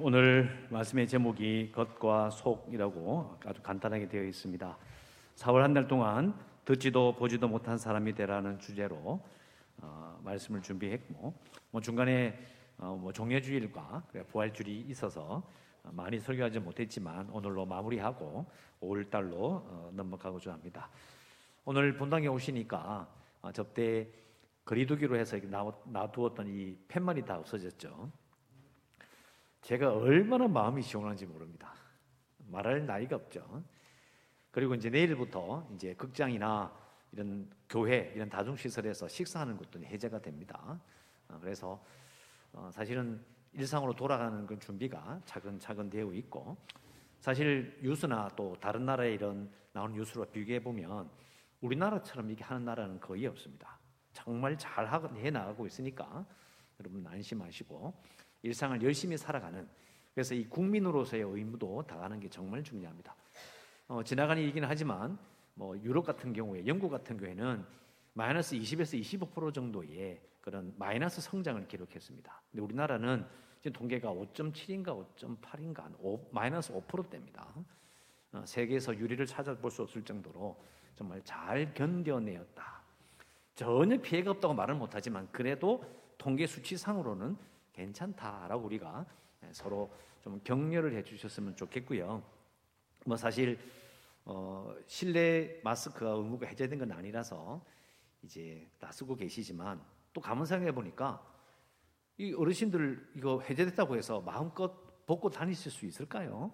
오늘 말씀의 제목이 겉과 속이라고 아주 간단하게 되어 있습니다. 4월 한 달 동안 듣지도 보지도 못한 사람이 되라는 주제로 어, 말씀을 준비했고 뭐 중간에 어, 뭐 종려주일과 부활주일이 있어서 많이 설교하지 못했지만 오늘로 마무리하고 5월 달로 어, 넘어가고자 합니다. 오늘 본당에 오시니까 어, 접대 거리두기로 해서 놔두었던 이 팻말이 다 없어졌죠. 제가 얼마나 마음이 시원한지 모릅니다. 말할 나이가 없죠. 그리고 이제 내일부터 이제 극장이나 이런 교회 이런 다중 시설에서 식사하는 것도 해제가 됩니다. 어, 그래서 어, 사실은 일상으로 돌아가는 그 준비가 차근차근 되어 있고 사실 뉴스나 또 다른 나라의 이런 나오는 뉴스로 비교해 보면 우리나라처럼 이게 하는 나라는 거의 없습니다. 정말 잘 해 나가고 있으니까 여러분 안심하시고 일상을 열심히 살아가는 그래서 이 국민으로서의 의무도 다하는 게 정말 중요합니다. 어, 지나가는 얘기는 하지만 뭐 유럽 같은 경우에 영국 같은 경우에는 마이너스 20에서 25% 정도의 그런 마이너스 성장을 기록했습니다. 근데 우리나라는 지금 통계가 5.7인가 5.8인가 5, 마이너스 5%대입니다. 어, 세계에서 유리를 찾아볼 수 없을 정도로 정말 잘 견뎌내었다. 전혀 피해가 없다고 말은 못하지만 그래도 통계 수치상으로는 괜찮다라고 우리가 서로 좀 격려를 해주셨으면 좋겠고요. 뭐 사실 어, 실내 마스크가 의무가 해제된 건 아니라서 이제 다 쓰고 계시지만 또 생각해 보니까 이 어르신들 이거 해제됐다고 해서 마음껏 벗고 다니실 수 있을까요?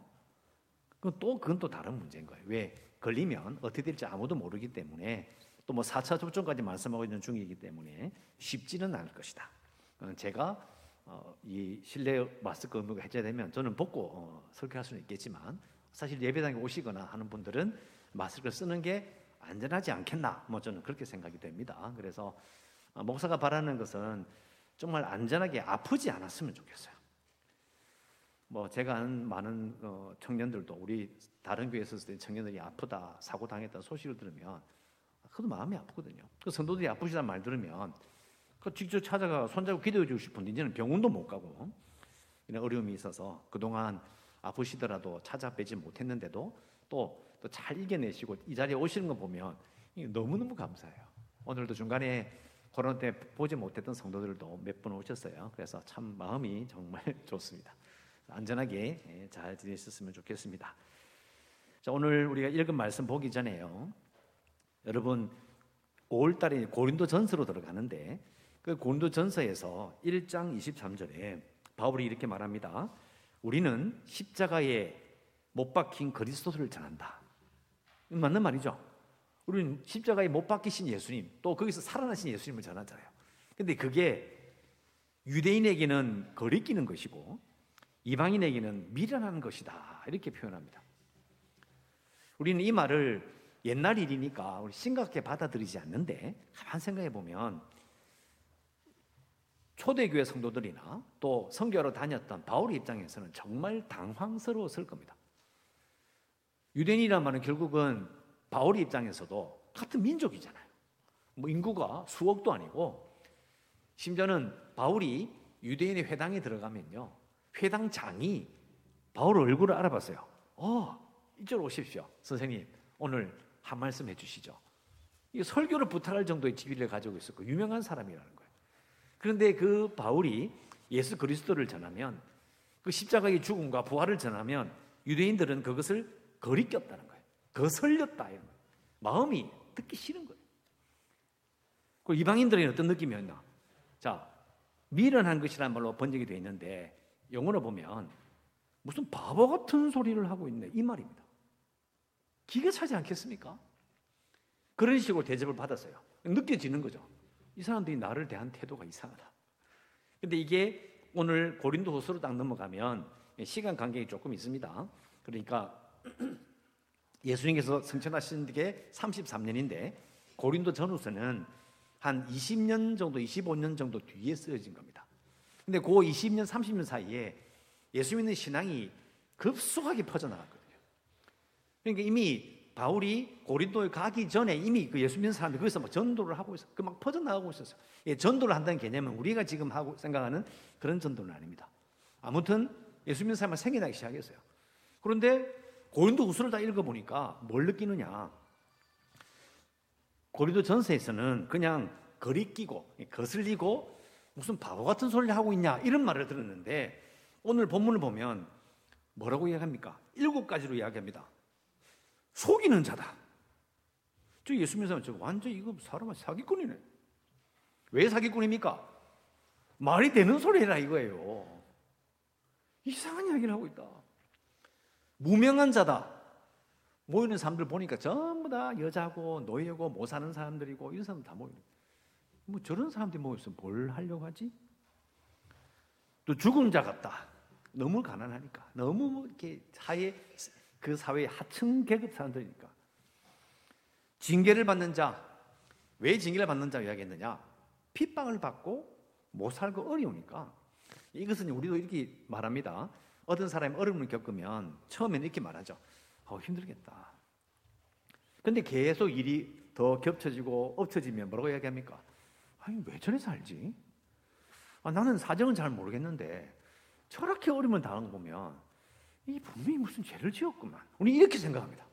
그건 또 그건 또 다른 문제인 거예요. 왜 걸리면 어떻게 될지 아무도 모르기 때문에 또 뭐 4차 접종까지 말씀하고 있는 중이기 때문에 쉽지는 않을 것이다. 어, 제가 어, 이 실내 마스크 의무가 해제되면 저는 벗고 어, 설교할 수는 있겠지만 사실 예배당에 오시거나 하는 분들은 마스크를 쓰는 게 안전하지 않겠나 뭐 저는 그렇게 생각이 됩니다. 그래서 어, 목사가 바라는 것은 정말 안전하게 아프지 않았으면 좋겠어요. 뭐 제가 아는 많은 어, 청년들도 우리 다른 교회에 있었을 때 청년들이 아프다 사고 당했다 소식을 들으면 그도 마음이 아프거든요. 그 성도들이 아프시다는 말 들으면 그 직접 찾아가 손잡고 기도해 주고 싶은데 이제는 병원도 못 가고 이런 어려움이 있어서 그동안 아프시더라도 찾아뵈지 못했는데도 또 또 잘 이겨내시고 이 자리에 오시는 거 보면 너무너무 감사해요. 오늘도 중간에 코로나 때 보지 못했던 성도들도 몇 분 오셨어요. 그래서 참 마음이 정말 좋습니다. 안전하게 예, 잘 지내셨으면 좋겠습니다. 자, 오늘 우리가 읽은 말씀 보기 전에요. 여러분 5월 달에 고린도 전서로 들어가는데 그 고린도전서에서 1장 23절에 바울이 이렇게 말합니다. 우리는 십자가에 못 박힌 그리스도를 전한다. 맞는 말이죠. 우리는 십자가에 못 박히신 예수님, 또 거기서 살아나신 예수님을 전하잖아요. 근데 그게 유대인에게는 거리끼는 것이고 이방인에게는 미련한 것이다. 이렇게 표현합니다. 우리는 이 말을 옛날 일이니까 우리 심각하게 받아들이지 않는데 가만 생각해 보면 초대교회 성도들이나 또 성교하러 다녔던 바울 입장에서는 정말 당황스러웠을 겁니다. 유대인이란 말은 결국은 바울 입장에서도 같은 민족이잖아요. 뭐 인구가 수억도 아니고 심지어는 바울이 유대인의 회당에 들어가면요. 회당장이 바울 얼굴을 알아봤어요. 어, 이쪽 오십시오. 선생님, 오늘 한 말씀 해주시죠. 이 설교를 부탁할 정도의 지위를 가지고 있었고 유명한 사람이라는 거예요. 그런데 그 바울이 예수 그리스도를 전하면 그 십자가의 죽음과 부활을 전하면 유대인들은 그것을 거리꼈다는 거예요. 거슬렸다 이런 거예요. 마음이 듣기 싫은 거예요. 그 이방인들에게 어떤 느낌이었나? 자, 미련한 것이라는 말로 번역이 되어 있는데 영어로 보면 무슨 바보 같은 소리를 하고 있네 이 말입니다. 기가 차지 않겠습니까? 그런 식으로 대접을 받았어요. 느껴지는 거죠. 이 사람들이 나를 대한 태도가 이상하다. 근데 이게 오늘 고린도 후서로 딱 넘어가면 시간 간격이 조금 있습니다. 그러니까 예수님께서 승천하신 게 33년인데 고린도 전후서는 한 20년 정도, 25년 정도 뒤에 쓰여진 겁니다. 근데 그 20년, 30년 사이에 예수 믿는 신앙이 급속하게 퍼져나갔거든요. 그러니까 이미 바울이 고린도에 가기 전에 이미 그 예수 믿는 사람이 거기서 막 전도를 하고 있어. 그 막 퍼져나가고 있었어요. 예, 전도를 한다는 개념은 우리가 지금 하고 생각하는 그런 전도는 아닙니다. 아무튼 예수 믿는 사람만 생겨나기 시작했어요. 그런데 고린도 후서를 다 읽어보니까 뭘 느끼느냐. 고린도 전서에서는 그냥 거리끼고 거슬리고 무슨 바보 같은 소리를 하고 있냐 이런 말을 들었는데 오늘 본문을 보면 뭐라고 이야기합니까? 일곱 가지로 이야기합니다. 속이는 자다. 저 예수 믿는 저 완전 이거 사람은 사기꾼이네. 왜 사기꾼입니까? 말이 되는 소리 해라 이거예요. 이상한 이야기를 하고 있다. 무명한 자다. 모이는 사람들 보니까 전부 다 여자고 노예고 못 사는 사람들이고 이런 사람들 다 모이는. 뭐 저런 사람들이 모여서 뭘 하려고 하지? 또 죽은 자 같다. 너무 가난하니까. 너무 뭐 이렇게 사회 그 사회의 하층 계급 사람들이니까. 징계를 받는 자. 왜 징계를 받는 자 이야기했느냐? 핍박을 받고 못 살고 어려우니까. 이것은 우리도 이렇게 말합니다. 어떤 사람이 어려움을 겪으면 처음에는 이렇게 말하죠. 어, 힘들겠다. 근데 계속 일이 더 겹쳐지고 엎쳐지면 뭐라고 이야기합니까? 아니, 왜 저래 살지? 아, 나는 사정은 잘 모르겠는데 저렇게 어려움을 당한 거 보면 이 분명히 무슨 죄를 지었구만. 우리 이렇게 생각합니다.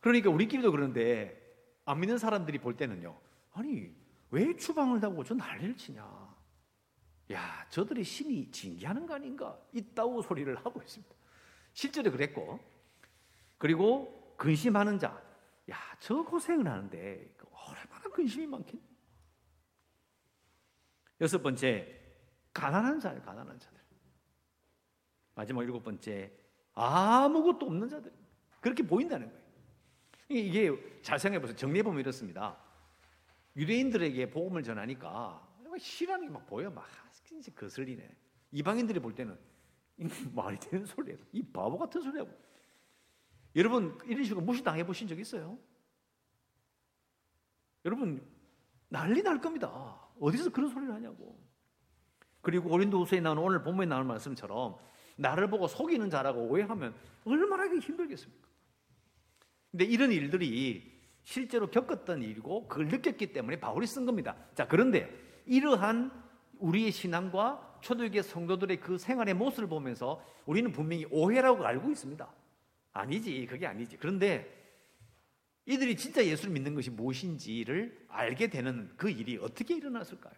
그러니까 우리끼리도 그런데 안 믿는 사람들이 볼 때는요. 아니, 왜 추방을 당하고 저 난리를 치냐? 야, 저들이 신이 징계하는 거 아닌가? 있다고 소리를 하고 있습니다. 실제로 그랬고, 그리고 근심하는 자, 야, 저 고생을 하는데 얼마나 근심이 많겠니? 여섯 번째, 가난한 자예요, 가난한 자들. 마지막 일곱 번째, 아무것도 없는 자들. 그렇게 보인다는 거예요. 이게 잘 생각해 보세요. 정리해 보면 이렇습니다. 유대인들에게 복음을 전하니까 싫어하는 게 막 보여. 막 진짜 거슬리네. 이방인들이 볼 때는 말이 되는 소리예요. 이 바보 같은 소리하고. 여러분 이런 식으로 무시당해 보신 적 있어요? 여러분 난리 날 겁니다. 어디서 그런 소리를 하냐고. 그리고 고린도후서에 나오는 오늘 본문에 나오는 말씀처럼 나를 보고 속이는 자라고 오해하면 얼마나 힘들겠습니까? 근데 이런 일들이 실제로 겪었던 일이고 그걸 느꼈기 때문에 바울이 쓴 겁니다. 자, 그런데 이러한 우리의 신앙과 초대교회 성도들의 그 생활의 모습을 보면서 우리는 분명히 오해라고 알고 있습니다. 아니지, 그게 아니지. 그런데 이들이 진짜 예수를 믿는 것이 무엇인지를 알게 되는 그 일이 어떻게 일어났을까요?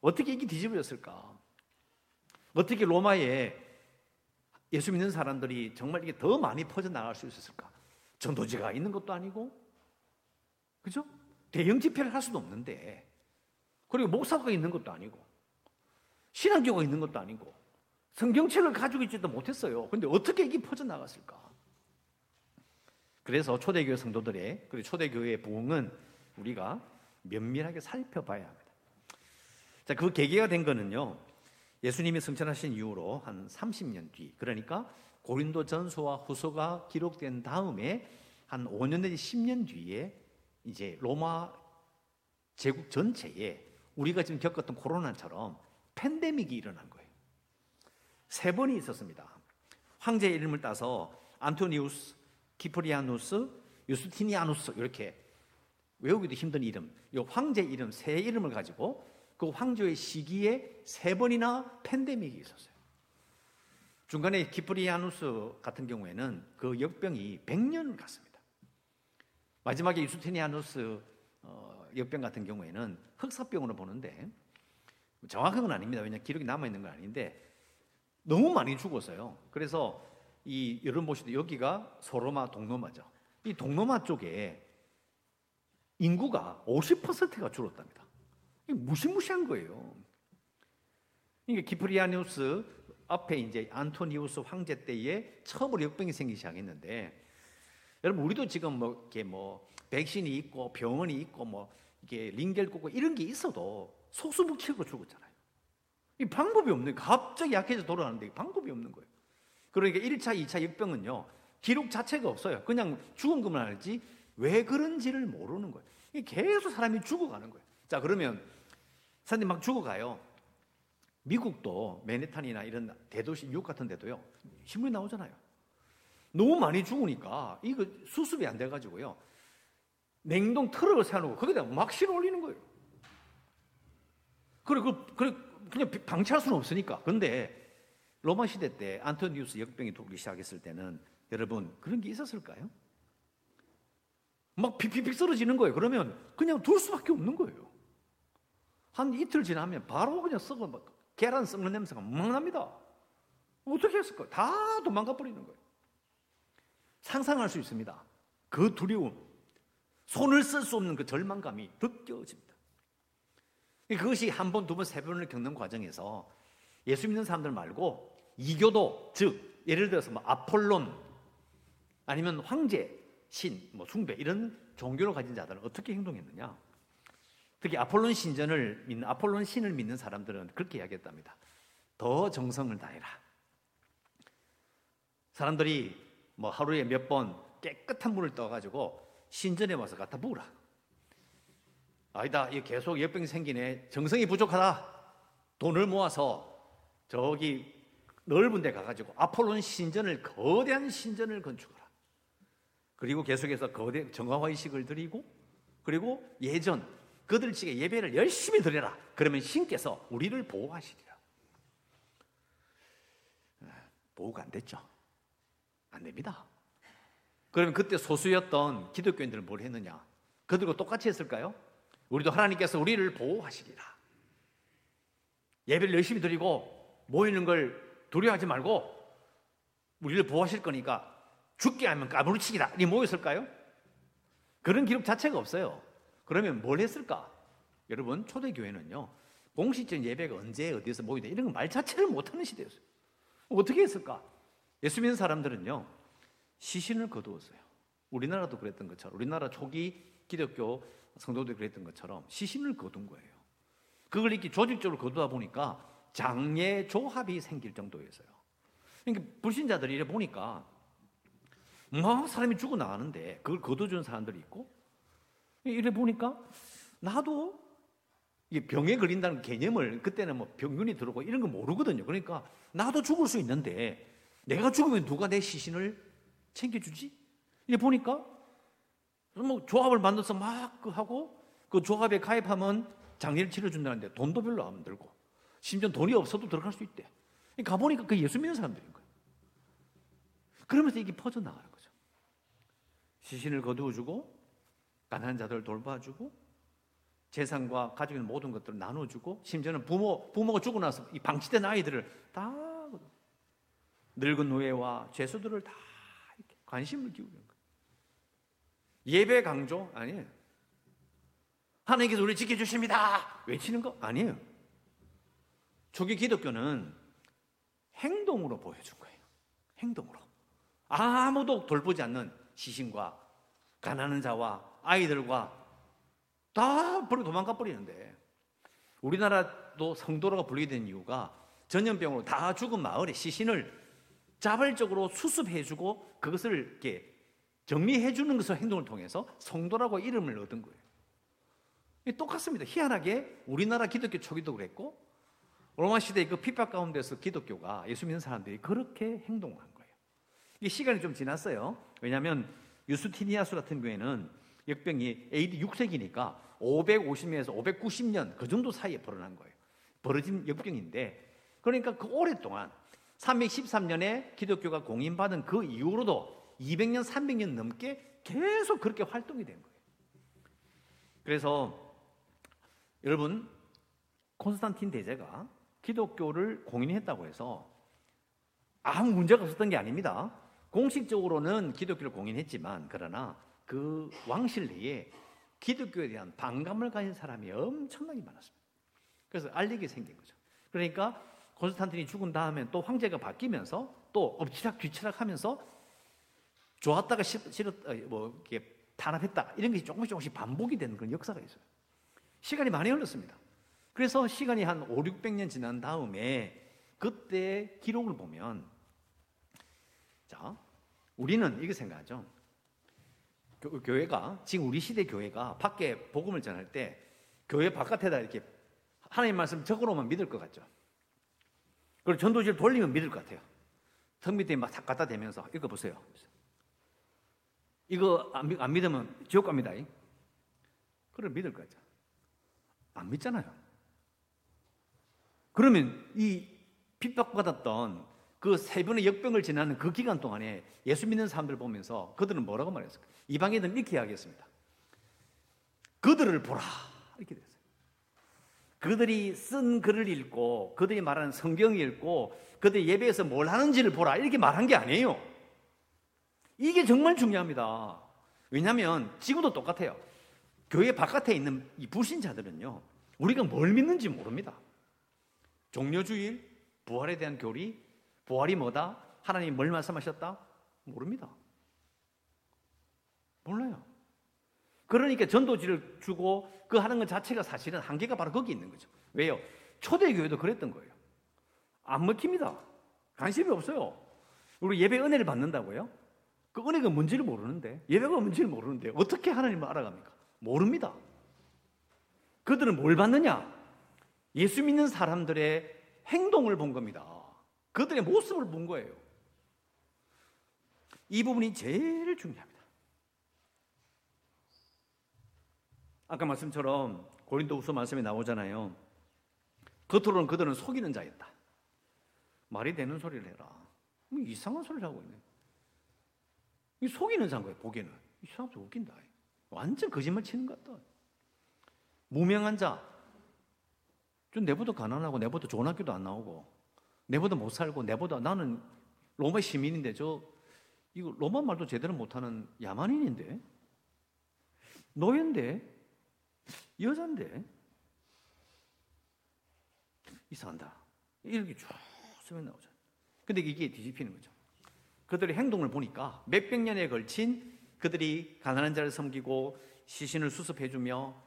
어떻게 이게 뒤집어졌을까? 어떻게 로마에 예수 믿는 사람들이 정말 이게 더 많이 퍼져나갈 수 있었을까? 전도지가 있는 것도 아니고, 그죠? 대형 집회를 할 수도 없는데, 그리고 목사가 있는 것도 아니고, 신앙교가 있는 것도 아니고, 성경책을 가지고 있지도 못했어요. 근데 어떻게 이게 퍼져나갔을까? 그래서 초대교회 성도들의 그리고 초대교회의 부흥은 우리가 면밀하게 살펴봐야 합니다. 자, 그 계기가 된 거는요. 예수님이 승천하신 이후로 한 30년 뒤, 그러니까 고린도 전서와 후서가 기록된 다음에 한 5년 내지 10년 뒤에 이제 로마 제국 전체에 우리가 지금 겪었던 코로나처럼 팬데믹이 일어난 거예요. 세 번이 있었습니다. 황제의 이름을 따서 안토니우스, 키프리아누스, 유스티니아누스 이렇게 외우기도 힘든 이름, 이 황제 이름 세 이름을 가지고 그 황제의 시기에 세 번이나 팬데믹이 있었어요. 중간에 키프리아누스 같은 경우에는 그 역병이 100년을 갔습니다. 마지막에 유스티니아누스 어, 역병 같은 경우에는 흑사병으로 보는데 정확한 건 아닙니다. 왜냐 기록이 남아 있는 건 아닌데 너무 많이 죽었어요. 그래서 이 여러분 보시도 여기가 소로마 동로마죠. 이 동로마 쪽에 인구가 50%가 줄었답니다. 무시무시한 거예요. 이게 기프리아누스 앞에 이제 안토니우스 황제 때에 처음으로 역병이 생기기 시작했는데 여러분 우리도 지금 뭐 이렇게 뭐 백신이 있고 병원이 있고 뭐 이게 링겔 꽂고 이런 게 있어도 속수무책으로 죽었잖아요. 이 방법이 없는 갑자기 약해져 돌아가는데 방법이 없는 거예요. 그러니까 1차, 2차 역병은요. 기록 자체가 없어요. 그냥 죽은 것만 알지 왜 그런지를 모르는 거예요. 계속 사람이 죽어가는 거예요. 자, 그러면 사람들이 막 죽어가요. 미국도 맨해탄이나 이런 대도시 뉴욕 같은 데도요. 신문에 나오잖아요. 너무 많이 죽으니까 이거 수습이 안 돼가지고요. 냉동 트럭을 세워놓고 거기다 막 실어 올리는 거예요. 그래, 그, 그래, 그냥 방치할 수는 없으니까. 근데 로마 시대 때 안토니우스 역병이 돌기 시작했을 때는 여러분 그런 게 있었을까요? 막 픽픽픽 쓰러지는 거예요. 그러면 그냥 둘 수밖에 없는 거예요. 한 이틀 지나면 바로 그냥 썩어 막 계란 썩는 냄새가 막 납니다. 어떻게 했을까? 다 도망가 버리는 거예요. 상상할 수 있습니다. 그 두려움, 손을 쓸 수 없는 그 절망감이 느껴집니다. 그것이 한 번, 두 번, 세 번을 겪는 과정에서 예수 믿는 사람들 말고 이교도, 즉 예를 들어서 뭐 아폴론 아니면 황제, 신, 뭐 숭배 이런 종교를 가진 자들은 어떻게 행동했느냐? 특히 아폴론 신전을 믿는 아폴론 신을 믿는 사람들은 그렇게 이야기했답니다. 더 정성을 다해라. 사람들이 뭐 하루에 몇 번 깨끗한 물을 떠가지고 신전에 와서 갖다 부으라. 아니다, 이 계속 역병이 생기네. 정성이 부족하다. 돈을 모아서 저기 넓은 데 가가지고 아폴론 신전을 거대한 신전을 건축하라. 그리고 계속해서 거대 정화화 의식을 드리고 그리고 예전 그들 측에 예배를 열심히 드려라. 그러면 신께서 우리를 보호하시리라. 아, 보호가 안 됐죠. 안 됩니다. 그러면 그때 소수였던 기독교인들은 뭘 했느냐? 그들과 똑같이 했을까요? 우리도 하나님께서 우리를 보호하시리라. 예배를 열심히 드리고 모이는 걸 두려워하지 말고 우리를 보호하실 거니까 죽게 하면 까무르치기다. 이 모였을까요? 그런 기록 자체가 없어요. 그러면 뭘 했을까? 여러분, 초대교회는요, 공식적인 예배가 언제, 어디서 모이다, 이런 거 말 자체를 못하는 시대였어요. 어떻게 했을까? 예수 믿는 사람들은요, 시신을 거두었어요. 우리나라도 그랬던 것처럼, 우리나라 초기 기독교 성도들이 그랬던 것처럼 시신을 거둔 거예요. 그걸 이렇게 조직적으로 거두다 보니까 장례 조합이 생길 정도였어요. 그러니까 불신자들이 이래 보니까 막 사람이 죽어 나가는데 그걸 거둬주는 사람들이 있고 이래 보니까 나도 병에 걸린다는 개념을 그때는 뭐 병균이 들어오고 이런 거 모르거든요. 그러니까 나도 죽을 수 있는데 내가 죽으면 누가 내 시신을 챙겨주지? 이래 보니까 뭐 조합을 만들어서 막그 하고 그 조합에 가입하면 장례를 치러준다는데 돈도 별로 안 들고 심지어 돈이 없어도 들어갈 수 있대. 가보니까 그 예수 믿는 사람들인 거예요. 그러면서 이게 퍼져나가는 거죠. 시신을 거두어주고 가난한 자들을 돌봐주고 재산과 가족의 모든 것들을 나눠주고 심지어는 부모 부모가 죽고 나서 이 방치된 아이들을 다 늙은 노예와 죄수들을 다 관심을 기울이는 거예요. 예배 강조 아니에요. 하나님께서 우리 지켜주십니다. 외치는 거 아니에요. 초기 기독교는 행동으로 보여준 거예요. 행동으로. 아무도 돌보지 않는 시신과 가난한 자와 아이들과 다 버리고 도망가 버리는데 우리나라도 성도로가 불리게 된 이유가 전염병으로 다 죽은 마을에 시신을 자발적으로 수습해주고 그것을 이렇게 정리해주는 것을 행동을 통해서 성도라고 이름을 얻은 거예요. 똑같습니다. 희한하게 우리나라 기독교 초기도 그랬고 로마 시대의 그 핍박 가운데서 기독교가 예수 믿는 사람들이 그렇게 행동한 거예요. 이 시간이 좀 지났어요. 왜냐하면 유스티니아스 같은 경우에는 역병이 AD 6세기니까 550년에서 590년 그 정도 사이에 벌어난 거예요. 벌어진 역병인데 그러니까 그 오랫동안 313년에 기독교가 공인받은 그 이후로도 200년, 300년 넘게 계속 그렇게 활동이 된 거예요. 그래서 여러분 콘스탄틴 대제가 기독교를 공인했다고 해서 아무 문제가 없었던 게 아닙니다. 공식적으로는 기독교를 공인했지만 그러나 그 왕실 내에 기독교에 대한 반감을 가진 사람이 엄청나게 많았습니다. 그래서 알리게 생긴 거죠. 그러니까 콘스탄틴이 죽은 다음에 또 황제가 바뀌면서 또 엎치락 뒤치락 하면서 좋았다가 싫었, 어, 뭐, 이렇게 탄압했다. 이런 것이 조금씩 조금씩 반복이 되는 그런 역사가 있어요. 시간이 많이 흘렀습니다. 그래서 시간이 한 5, 600년 지난 다음에 그때 기록을 보면 자, 우리는 이렇게 생각하죠. 교회가 지금 우리 시대 교회가 밖에 복음을 전할 때 교회 바깥에다 이렇게 하나님 말씀 적으로만 믿을 것 같죠. 그리고 전도지를 돌리면 믿을 것 같아요. 턱 밑에 막 갖다 대면서 읽어보세요. 이거 안, 안 믿으면 지옥 갑니다. 그걸 믿을 것 같죠. 안 믿잖아요. 그러면 이 핍박받았던 그 세 번의 역병을 지나는 그 기간 동안에 예수 믿는 사람들 보면서 그들은 뭐라고 말했을까? 이방인들은 이렇게 이야기했습니다. 그들을 보라. 이렇게 됐어요. 그들이 쓴 글을 읽고 그들이 말하는 성경을 읽고 그들이 예배에서 뭘 하는지를 보라. 이렇게 말한 게 아니에요. 이게 정말 중요합니다. 왜냐하면 지금도 똑같아요. 교회 바깥에 있는 이 불신자들은요, 우리가 뭘 믿는지 모릅니다. 종료주일, 부활에 대한 교리, 부활이 뭐다? 하나님 뭘 말씀하셨다? 모릅니다. 몰라요. 그러니까 전도지를 주고 그 하는 것 자체가 사실은 한계가 바로 거기 있는 거죠. 왜요? 초대교회도 그랬던 거예요. 안 먹힙니다. 관심이 없어요. 우리 예배 은혜를 받는다고요? 그 은혜가 뭔지를 모르는데, 예배가 뭔지를 모르는데, 어떻게 하나님을 알아갑니까? 모릅니다. 그들은 뭘 받느냐? 예수 믿는 사람들의 행동을 본 겁니다. 그들의 모습을 본 거예요. 이 부분이 제일 중요합니다. 아까 말씀처럼 고린도후서 말씀에 나오잖아요. 겉으로는 그들은 속이는 자였다. 말이 되는 소리를 해라. 뭐 이상한 소리를 하고 있네. 이 속이는 자인 거예요, 보기에는. 이 사람 좀 웃긴다. 완전 거짓말 치는 것 같다. 무명한 자. 좀 내보다 가난하고 내보다 좋은 학교도 안 나오고 내보다 못 살고 내보다 나는 로마 시민인데 저 이거 로마 말도 제대로 못하는 야만인인데 노예인데 여잔데 이상한다. 이렇게 쭉 쓰면 나오죠. 근데 이게 뒤집히는 거죠. 그들의 행동을 보니까 몇백 년에 걸친 그들이 가난한 자를 섬기고 시신을 수습해주며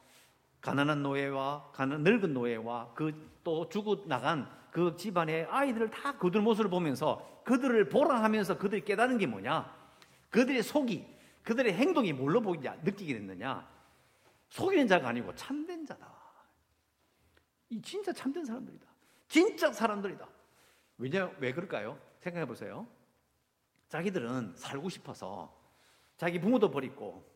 가난한 노예와 가난 늙은 노예와 그 또 죽어 나간 그 집안의 아이들을 다 그들 모습을 보면서 그들을 보라 하면서 그들이 깨달은 게 뭐냐? 그들의 속이 그들의 행동이 뭘로 보이냐 느끼게 됐느냐? 속이는 자가 아니고 참된 자다. 이 진짜 참된 사람들이다. 진짜 사람들이다. 왜냐 왜 그럴까요? 생각해 보세요. 자기들은 살고 싶어서 자기 부모도 버리고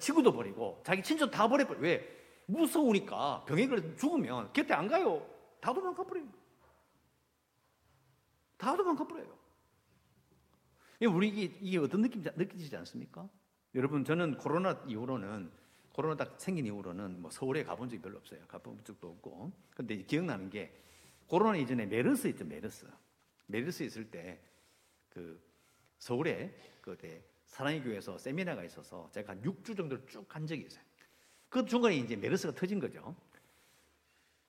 친구도 버리고 자기 친척 다 버려버려. 왜? 무서우니까 병에 걸려 죽으면 곁에 안 가요. 다 도망가버려요. 다 도망가버려요. 우리 이게, 이게 어떤 느낌 느끼지 않습니까? 여러분 저는 코로나 이후로는 코로나 딱 생긴 이후로는 뭐 서울에 가본 적이 별로 없어요. 가본 적도 없고. 근데 기억나는 게 코로나 이전에 메르스 있죠, 메르스. 메르스 있을 때 그 서울에 그때 사랑의 교회에서 세미나가 있어서 제가 한 6주 정도를 쭉 간 적이 있어요. 그 중간에 이제 메르스가 터진 거죠.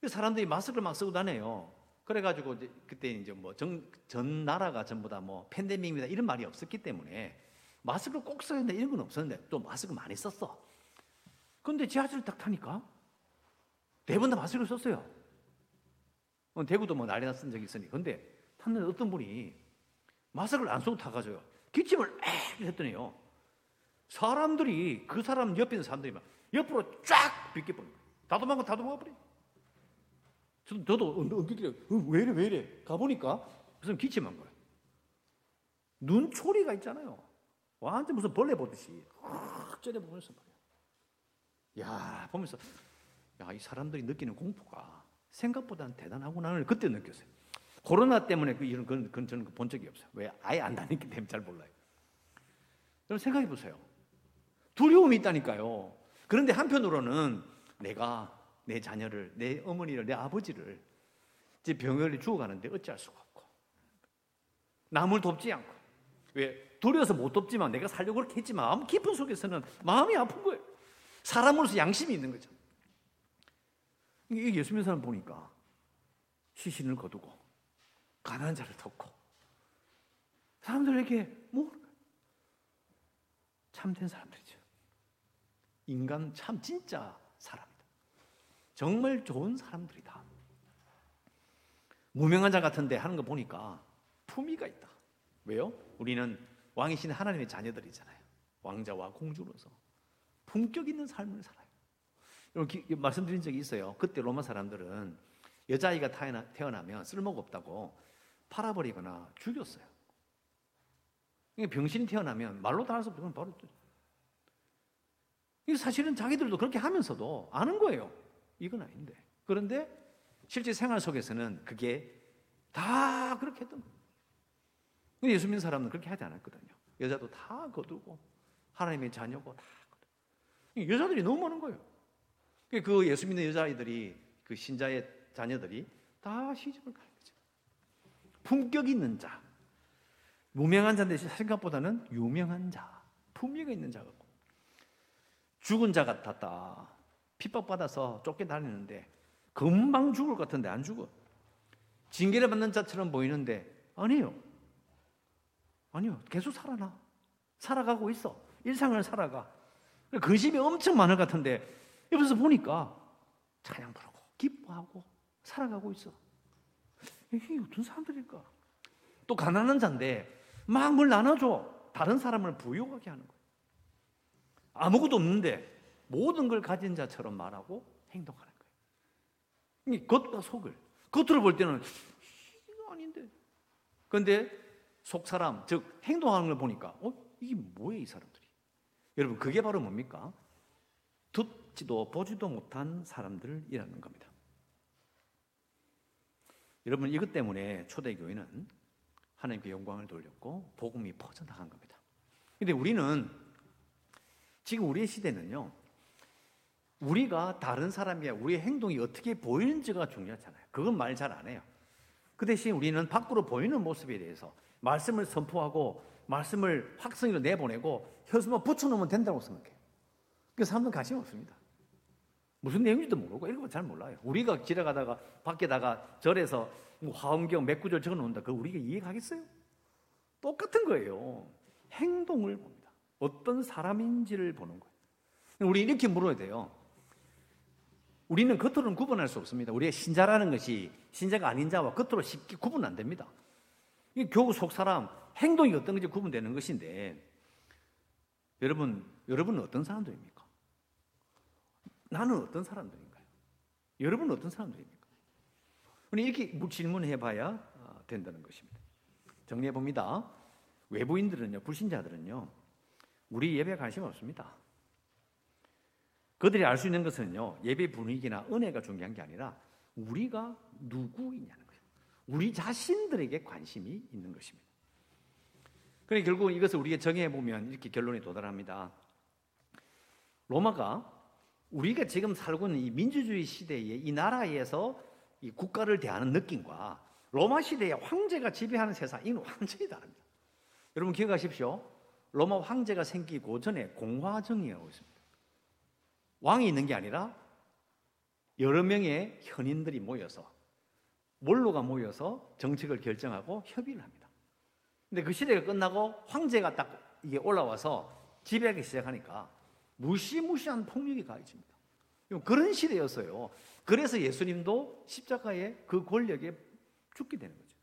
사람들이 마스크를 막 쓰고 다녀요. 그래가지고 이제 그때 이제 뭐 전 나라가 전부 다 뭐 팬데믹입니다 이런 말이 없었기 때문에 마스크를 꼭 써야 된다 이런 건 없었는데 또 마스크 많이 썼어. 근데 지하철을 딱 타니까 대부분 다 마스크를 썼어요. 어, 대구도 뭐 난리 났던 적이 있으니. 근데 탔는데 어떤 분이 마스크를 안 쓰고 타가지고요. 기침을 에 했더니요. 사람들이 그 사람 옆에 있는 사람들이 막 옆으로 쫙 비껴버려. 다 도망가, 다 도망가버려. 저도, 저도 엉기들이 어, 왜 이래, 왜 이래. 가보니까 무슨 기침한 거예요. 눈초리가 있잖아요. 완전 무슨 벌레 보듯이 확 째려보면서 말이 야. 야, 보면서 야, 이 사람들이 느끼는 공포가 생각보다는 대단하구나를 그때 느꼈어요. 코로나 때문에 그 이런 건, 그건 저는 본 적이 없어요. 왜? 아예 안 다니기 때문에 잘 몰라요. 여러분 생각해 보세요. 두려움이 있다니까요. 그런데 한편으로는 내가 내 자녀를, 내 어머니를, 내 아버지를 이제 병원에 죽어가는데 어찌할 수가 없고 남을 돕지 않고 왜 두려워서 못 돕지만 내가 살려고 그렇게 했지만 마음 깊은 속에서는 마음이 아픈 거예요. 사람으로서 양심이 있는 거죠. 예수 믿는 사람 보니까 시신을 거두고 가난한 자를 돕고 사람들에게 뭐 참된 사람들이죠. 인간 참 진짜 사람이다. 정말 좋은 사람들이다. 무명한 자 같은데 하는 거 보니까 품위가 있다. 왜요? 우리는 왕이신 하나님의 자녀들이잖아요. 왕자와 공주로서 품격 있는 삶을 살아요. 이렇게 말씀드린 적이 있어요. 그때 로마 사람들은 여자아이가 태어나 면 쓸모가 없다고 팔아버리거나 죽였어요. 병신이 태어나면 말로 다 할 수 없으면 바로 이 사실은 자기들도 그렇게 하면서도 아는 거예요. 이건 아닌데. 그런데 실제 생활 속에서는 그게 다 그렇게 했던 거예요. 예수 믿는 사람은 그렇게 하지 않았거든요. 여자도 다 거두고 하나님의 자녀고 다. 여자들이 너무 많은 거예요. 그 예수 믿는 여자아이들이 그 신자의 자녀들이 다 시집을 가는 거죠. 품격 있는 자. 무명한 자인데 생각보다는 유명한 자. 품위가 있는 자가 죽은 자 같았다. 핍박받아서 쫓겨다니는데 금방 죽을 것 같은데 안 죽어. 징계를 받는 자처럼 보이는데 아니에요. 아니요. 계속 살아나. 살아가고 있어. 일상을 살아가. 근심이 엄청 많을 것 같은데 옆에서 보니까 찬양 부르고 기뻐하고 살아가고 있어. 이게 어떤 사람들일까? 또 가난한 자인데 막 뭘 나눠줘. 다른 사람을 부유하게 하는 거예요. 아무것도 없는데 모든 걸 가진 자처럼 말하고 행동하는 거예요. 겉과 속을. 겉으로 볼 때는 이거 아닌데. 그런데 속 사람, 즉 행동하는 걸 보니까 어 이게 뭐예요 이 사람들이? 여러분 그게 바로 뭡니까? 듣지도 보지도 못한 사람들이라는 겁니다. 여러분 이것 때문에 초대교회는 하나님께 영광을 돌렸고 복음이 퍼져나간 겁니다. 근데 우리는 지금 우리의 시대는요. 우리가 다른 사람이 우리의 행동이 어떻게 보이는지가 중요하잖아요. 그건 말 잘 안 해요. 그 대신 우리는 밖으로 보이는 모습에 대해서 말씀을 선포하고 말씀을 확성으로 내보내고 혀수만 붙여놓으면 된다고 생각해요. 그 사람들은 관심 없습니다. 무슨 내용인지도 모르고 읽어도 잘 몰라요. 우리가 지나가다가 밖에다가 절에서 뭐 화엄경 몇 구절 적어 놓는다. 그거 우리가 이해하겠어요? 똑같은 거예요. 행동을 봅니다. 어떤 사람인지를 보는 거예요. 우리 이렇게 물어야 돼요. 우리는 겉으로는 구분할 수 없습니다. 우리의 신자라는 것이 신자가 아닌 자와 겉으로 쉽게 구분 안 됩니다. 이 교우 속 사람 행동이 어떤 건지 구분되는 것인데 여러분 여러분은 어떤 사람들입니까? 나는 어떤 사람들인가요? 여러분은 어떤 사람들입니까? 우리 이렇게 질문해 봐야 어, 된다는 것입니다. 정리해 봅니다. 외부인들은요, 불신자들은요, 우리 예배에 관심 없습니다. 그들이 알 수 있는 것은요, 예배 분위기나 은혜가 중요한 게 아니라 우리가 누구이냐는 거예요. 우리 자신들에게 관심이 있는 것입니다. 그러니 결국 이것을 우리가 정해 보면 이렇게 결론에 도달합니다. 로마가 우리가 지금 살고 있는 이 민주주의 시대에 이 나라에서 이 국가를 대하는 느낌과 로마 시대의 황제가 지배하는 세상 이는 완전히 다릅니다. 여러분 기억하십시오. 로마 황제가 생기고 전에 공화정이라고 있습니다. 왕이 있는 게 아니라 여러 명의 현인들이 모여서 몰로가 모여서 정책을 결정하고 협의를 합니다. 근데 그 시대가 끝나고 황제가 딱 이게 올라와서 지배하기 시작하니까 무시무시한 폭력이 가해집니다. 그런 시대였어요. 그래서 예수님도 십자가의 그 권력에 죽게 되는 거죠.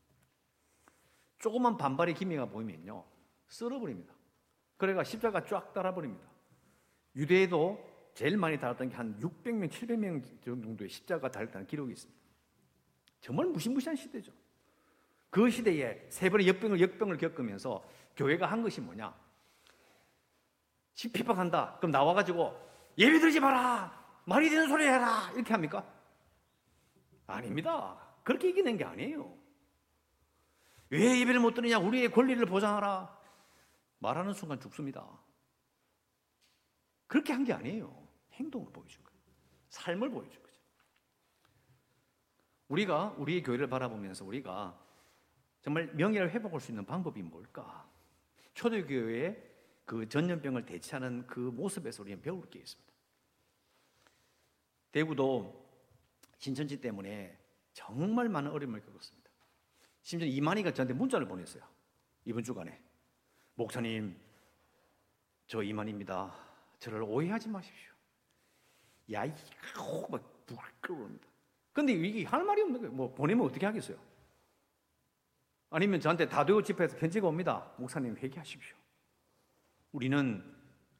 조그만 반발의 기미가 보이면요. 쓸어버립니다. 그래가 십자가 쫙 따라버립니다. 유대에도 제일 많이 달았던 게 한 600명, 700명 정도의 십자가 달았다는 기록이 있습니다. 정말 무시무시한 시대죠. 그 시대에 세 번의 역병을, 역병을 겪으면서 교회가 한 것이 뭐냐? 핍박한다. 그럼 나와가지고 예배 들지 마라! 말이 되는 소리 해라! 이렇게 합니까? 아닙니다. 그렇게 이기는 게 아니에요. 왜 예배를 못 드느냐? 우리의 권리를 보장하라. 말하는 순간 죽습니다. 그렇게 한 게 아니에요. 행동을 보여준 거예요. 삶을 보여준 거죠. 우리가 우리의 교회를 바라보면서 우리가 정말 명예를 회복할 수 있는 방법이 뭘까? 초대교회의 그 전염병을 대체하는 그 모습에서 우리는 배울 게 있습니다. 대구도 신천지 때문에 정말 많은 어려움을 겪었습니다. 심지어 이만희가 저한테 문자를 보냈어요. 이번 주간에. 목사님, 저 이만입니다. 저를 오해하지 마십시오. 야, 이거 막 부끄러웁니다. 근데 이게 할 말이 없는 거예요. 뭐 보내면 어떻게 하겠어요? 아니면 저한테 다도요 집회에서 편지가 옵니다. 목사님 회개하십시오. 우리는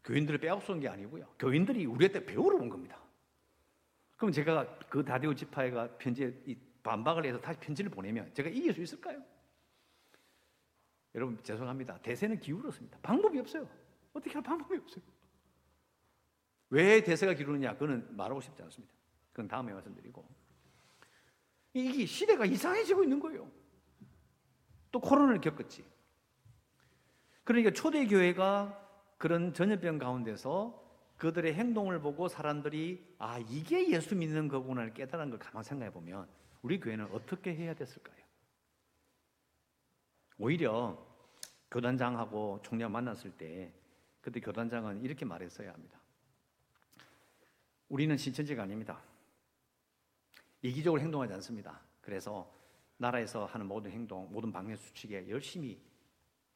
교인들을 빼앗은 게 아니고요. 교인들이 우리한테 배우러 온 겁니다. 그럼 제가 그 다디오 지파가 편지에 반박을 해서 다시 편지를 보내면 제가 이길 수 있을까요? 여러분 죄송합니다. 대세는 기울었습니다. 방법이 없어요. 어떻게 할 방법이 없어요. 왜 대세가 기울느냐? 그거는 말하고 싶지 않습니다. 그건 다음에 말씀드리고. 이게 시대가 이상해지고 있는 거예요. 또 코로나를 겪었지. 그러니까 초대교회가 그런 전염병 가운데서 그들의 행동을 보고 사람들이 아, 이게 예수 믿는 거구나를 깨달은 걸 가만 생각해 보면 우리 교회는 어떻게 해야 됐을까요? 오히려 교단장하고 총장 만났을 때 그때 교단장은 이렇게 말했어야 합니다. 우리는 신천지가 아닙니다. 이기적으로 행동하지 않습니다. 그래서 나라에서 하는 모든 행동, 모든 방해 수칙에 열심히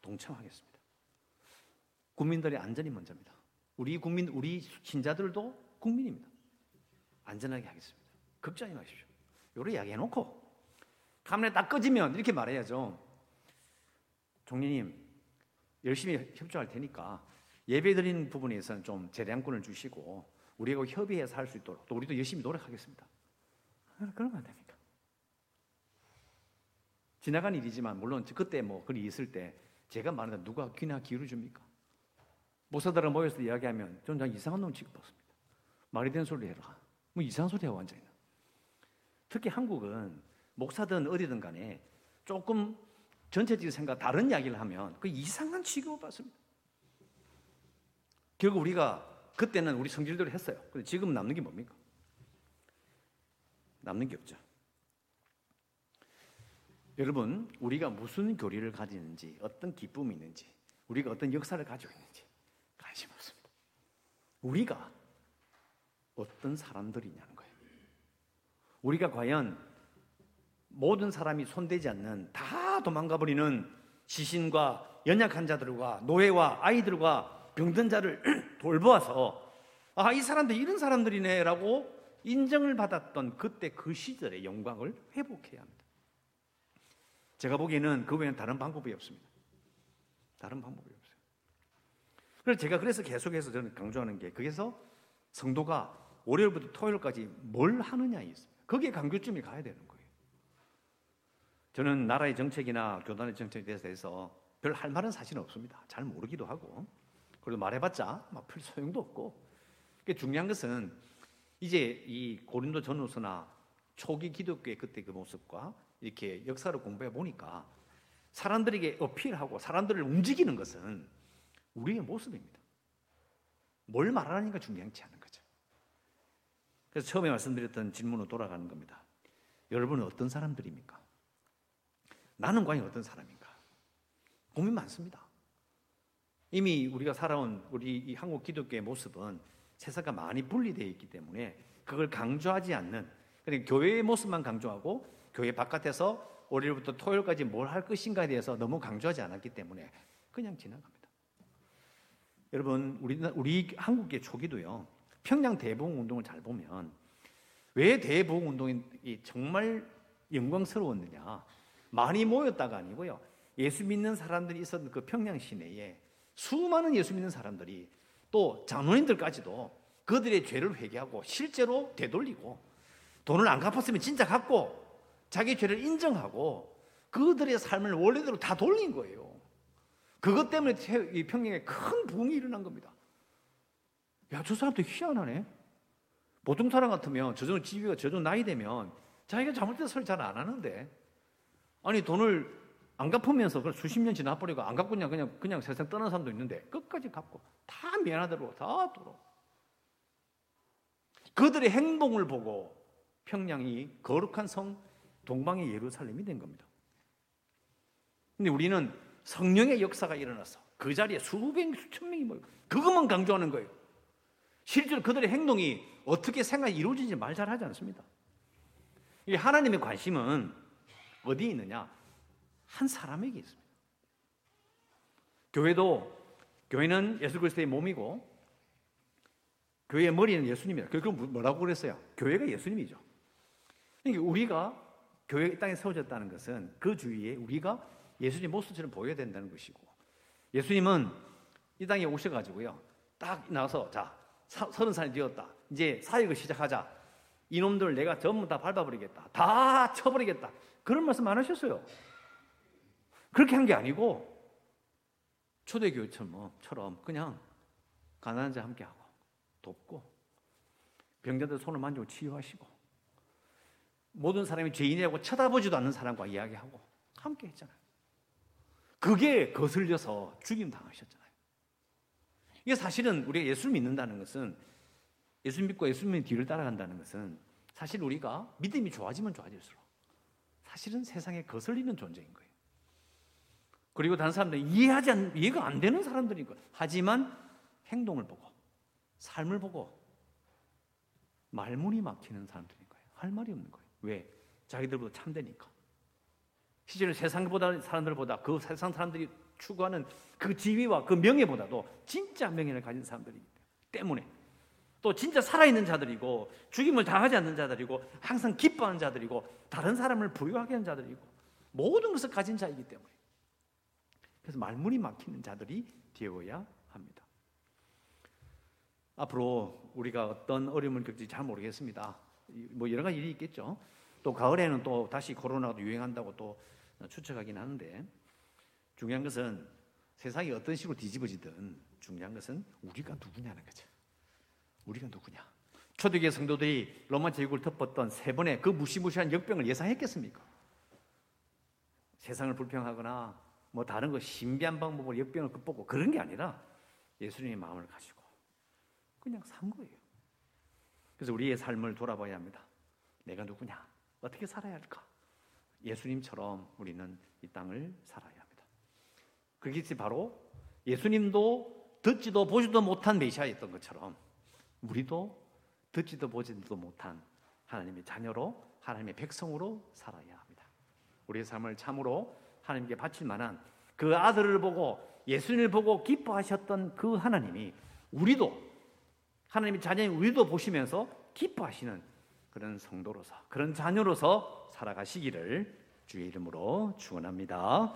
동참하겠습니다. 국민들의 안전이 먼저입니다. 우리 국민, 우리 신자들도 국민입니다. 안전하게 하겠습니다. 걱정하지 마십시오. 요래 이야기 해놓고, 가문에 딱 꺼지면 이렇게 말해야죠. 종리님, 열심히 협조할 테니까 예배 드리는 부분에서는 좀 재량권을 주시고, 우리하고 협의해서 할 수 있도록 또 우리도 열심히 노력하겠습니다. 그러면 안 됩니까? 지나간 일이지만 물론 그때 뭐 그리 있을 때 제가 말하는 누가 귀나 기울여 줍니까? 목사들은 모여서 이야기하면 저는 이상한 놈 취급받습니다. 말이 되는 소리 해라. 뭐 이상한 소리 하고 완전히. 특히 한국은 목사든 어디든 간에 조금 전체적인 생각 다른 이야기를 하면 그 이상한 취급을 받습니다. 결국 우리가 그때는 우리 성질대로 했어요. 근데 지금 남는 게 뭡니까? 남는 게 없죠. 여러분, 우리가 무슨 교리를 가지는지, 어떤 기쁨이 있는지, 우리가 어떤 역사를 가지고 있는지 관심 없습니다. 우리가 어떤 사람들이냐는 거예요. 우리가 과연 모든 사람이 손대지 않는 다 도망가 버리는 시신과 연약한 자들과 노예와 아이들과 병든 자를 돌보아서 아, 이 사람들 이런 사람들이네라고 인정을 받았던 그때 그 시절의 영광을 회복해야 합니다. 제가 보기에는 그 외에는 다른 방법이 없습니다. 다른 방법이 없어요. 그래서 제가 그래서 계속해서 저는 강조하는 게 거기서 성도가 월요일부터 토요일까지 뭘 하느냐에 있습니다. 거기에 강조점이 가야 되는 거예요. 저는 나라의 정책이나 교단의 정책에 대해서 별 할 말은 사실은 없습니다. 잘 모르기도 하고 그래도 말해봤자 별 소용도 없고 중요한 것은 이제 이 고린도 전후서나 초기 기독교의 그때 그 모습과 이렇게 역사를 공부해 보니까 사람들에게 어필하고 사람들을 움직이는 것은 우리의 모습입니다. 뭘 말하는가 중요하지 않은 거죠. 그래서 처음에 말씀드렸던 질문으로 돌아가는 겁니다. 여러분은 어떤 사람들입니까? 나는 과연 어떤 사람인가? 고민 많습니다. 이미 우리가 살아온 우리 이 한국 기독교의 모습은 세상과 많이 분리되어 있기 때문에 그걸 강조하지 않는 그러니까 교회의 모습만 강조하고 교회 바깥에서 월요일부터 토요일까지 뭘 할 것인가에 대해서 너무 강조하지 않았기 때문에 그냥 지나갑니다. 여러분 우리 우리 한국의 초기도요 평양 대부흥 운동을 잘 보면 왜 대부흥 운동이 정말 영광스러웠느냐 많이 모였다가 아니고요 예수 믿는 사람들이 있었던 그 평양 시내에 수많은 예수 믿는 사람들이 또 장로님들까지도 그들의 죄를 회개하고 실제로 되돌리고 돈을 안 갚았으면 진짜 갚고 자기 죄를 인정하고 그들의 삶을 원래대로 다 돌린 거예요. 그것 때문에 이 평양에 큰 부흥이 일어난 겁니다. 야, 저 사람도 희한하네. 보통 사람 같으면 저 정도 지위가 저 정도 나이 되면 자기가 잘못된 소리 잘 안 하는데 아니 돈을 안 갚으면서 그 수십 년 지나버리고 안 갚고 그냥 그냥 그냥 세상 떠난 사람도 있는데 끝까지 갚고 다 미안하대로 다 돌아. 그들의 행동을 보고 평양이 거룩한 성 동방의 예루살렘이 된 겁니다. 근데 우리는 성령의 역사가 일어나서 그 자리에 수백 수천 명이 모여 그것만 강조하는 거예요. 실제로 그들의 행동이 어떻게 생각이 이루어지는지 말 잘하지 않습니다. 이 하나님의 관심은 어디에 있느냐? 한 사람에게 있습니다. 교회도 교회는 예수 그리스도의 몸이고 교회의 머리는 예수님이다. 그럼 뭐라고 그랬어요? 교회가 예수님이죠. 그러니까 우리가 교회 땅에 세워졌다는 것은 그 주위에 우리가 예수님 모습처럼 보여야 된다는 것이고 예수님은 이 땅에 오셔가지고요. 딱 나와서 자 서른 살이 되었다. 이제 사역을 시작하자. 이놈들 내가 전부 다 밟아버리겠다. 다 쳐버리겠다. 그런 말씀 안 하셨어요. 그렇게 한 게 아니고 초대교회처럼 그냥 가난한 자 함께 하고 돕고 병자들 손을 만지고 치유하시고 모든 사람이 죄인이라고 쳐다보지도 않는 사람과 이야기하고 함께 했잖아요. 그게 거슬려서 죽임 당하셨잖아요. 이게 사실은 우리가 예수를 믿는다는 것은 예수 믿고 예수님의 뒤를 따라간다는 것은 사실 우리가 믿음이 좋아지면 좋아질수록 사실은 세상에 거슬리는 존재인 거예요. 그리고 다른 사람들이 이해하지 않, 이해가 안 되는 거예요. 하지만 행동을 보고 삶을 보고 말문이 막히는 사람들인 거예요. 할 말이 없는 거예요. 왜? 자기들보다 참되니까. 실제로 세상보다 사람들보다 그 세상 사람들이 추구하는 그 지위와 그 명예보다도 진짜 명예를 가진 사람들이기 때문에 또 진짜 살아있는 자들이고 죽임을 당하지 않는 자들이고 항상 기뻐하는 자들이고 다른 사람을 부유하게 하는 자들이고 모든 것을 가진 자이기 때문에 그래서 말문이 막히는 자들이 되어야 합니다. 앞으로 우리가 어떤 어려움을 겪을지 잘 모르겠습니다. 뭐 여러 가지 일이 있겠죠. 또 가을에는 또 다시 코로나가 유행한다고 또 추측하긴 하는데 중요한 것은 세상이 어떤 식으로 뒤집어지든 중요한 것은 우리가 누구냐는 거죠. 우리가 누구냐? 초대교회 성도들이 로마 제국을 덮었던 세 번의 그 무시무시한 역병을 예상했겠습니까? 세상을 불평하거나 뭐 다른 거 신비한 방법으로 역병을 극복하고 그런 게 아니라 예수님의 마음을 가지고 그냥 산 거예요. 그래서 우리의 삶을 돌아봐야 합니다. 내가 누구냐? 어떻게 살아야 할까? 예수님처럼 우리는 이 땅을 살아야 합니다. 그것이 바로 예수님도 듣지도 보지도 못한 메시아였던 것처럼 우리도 듣지도 보지도 못한 하나님의 자녀로 하나님의 백성으로 살아야 합니다. 우리의 삶을 참으로 하나님께 바칠 만한 그 아들을 보고 예수님을 보고 기뻐하셨던 그 하나님이 우리도 하나님의 자녀인 우리도 보시면서 기뻐하시는 그런 성도로서 그런 자녀로서 살아가시기를 주의 이름으로 축원합니다.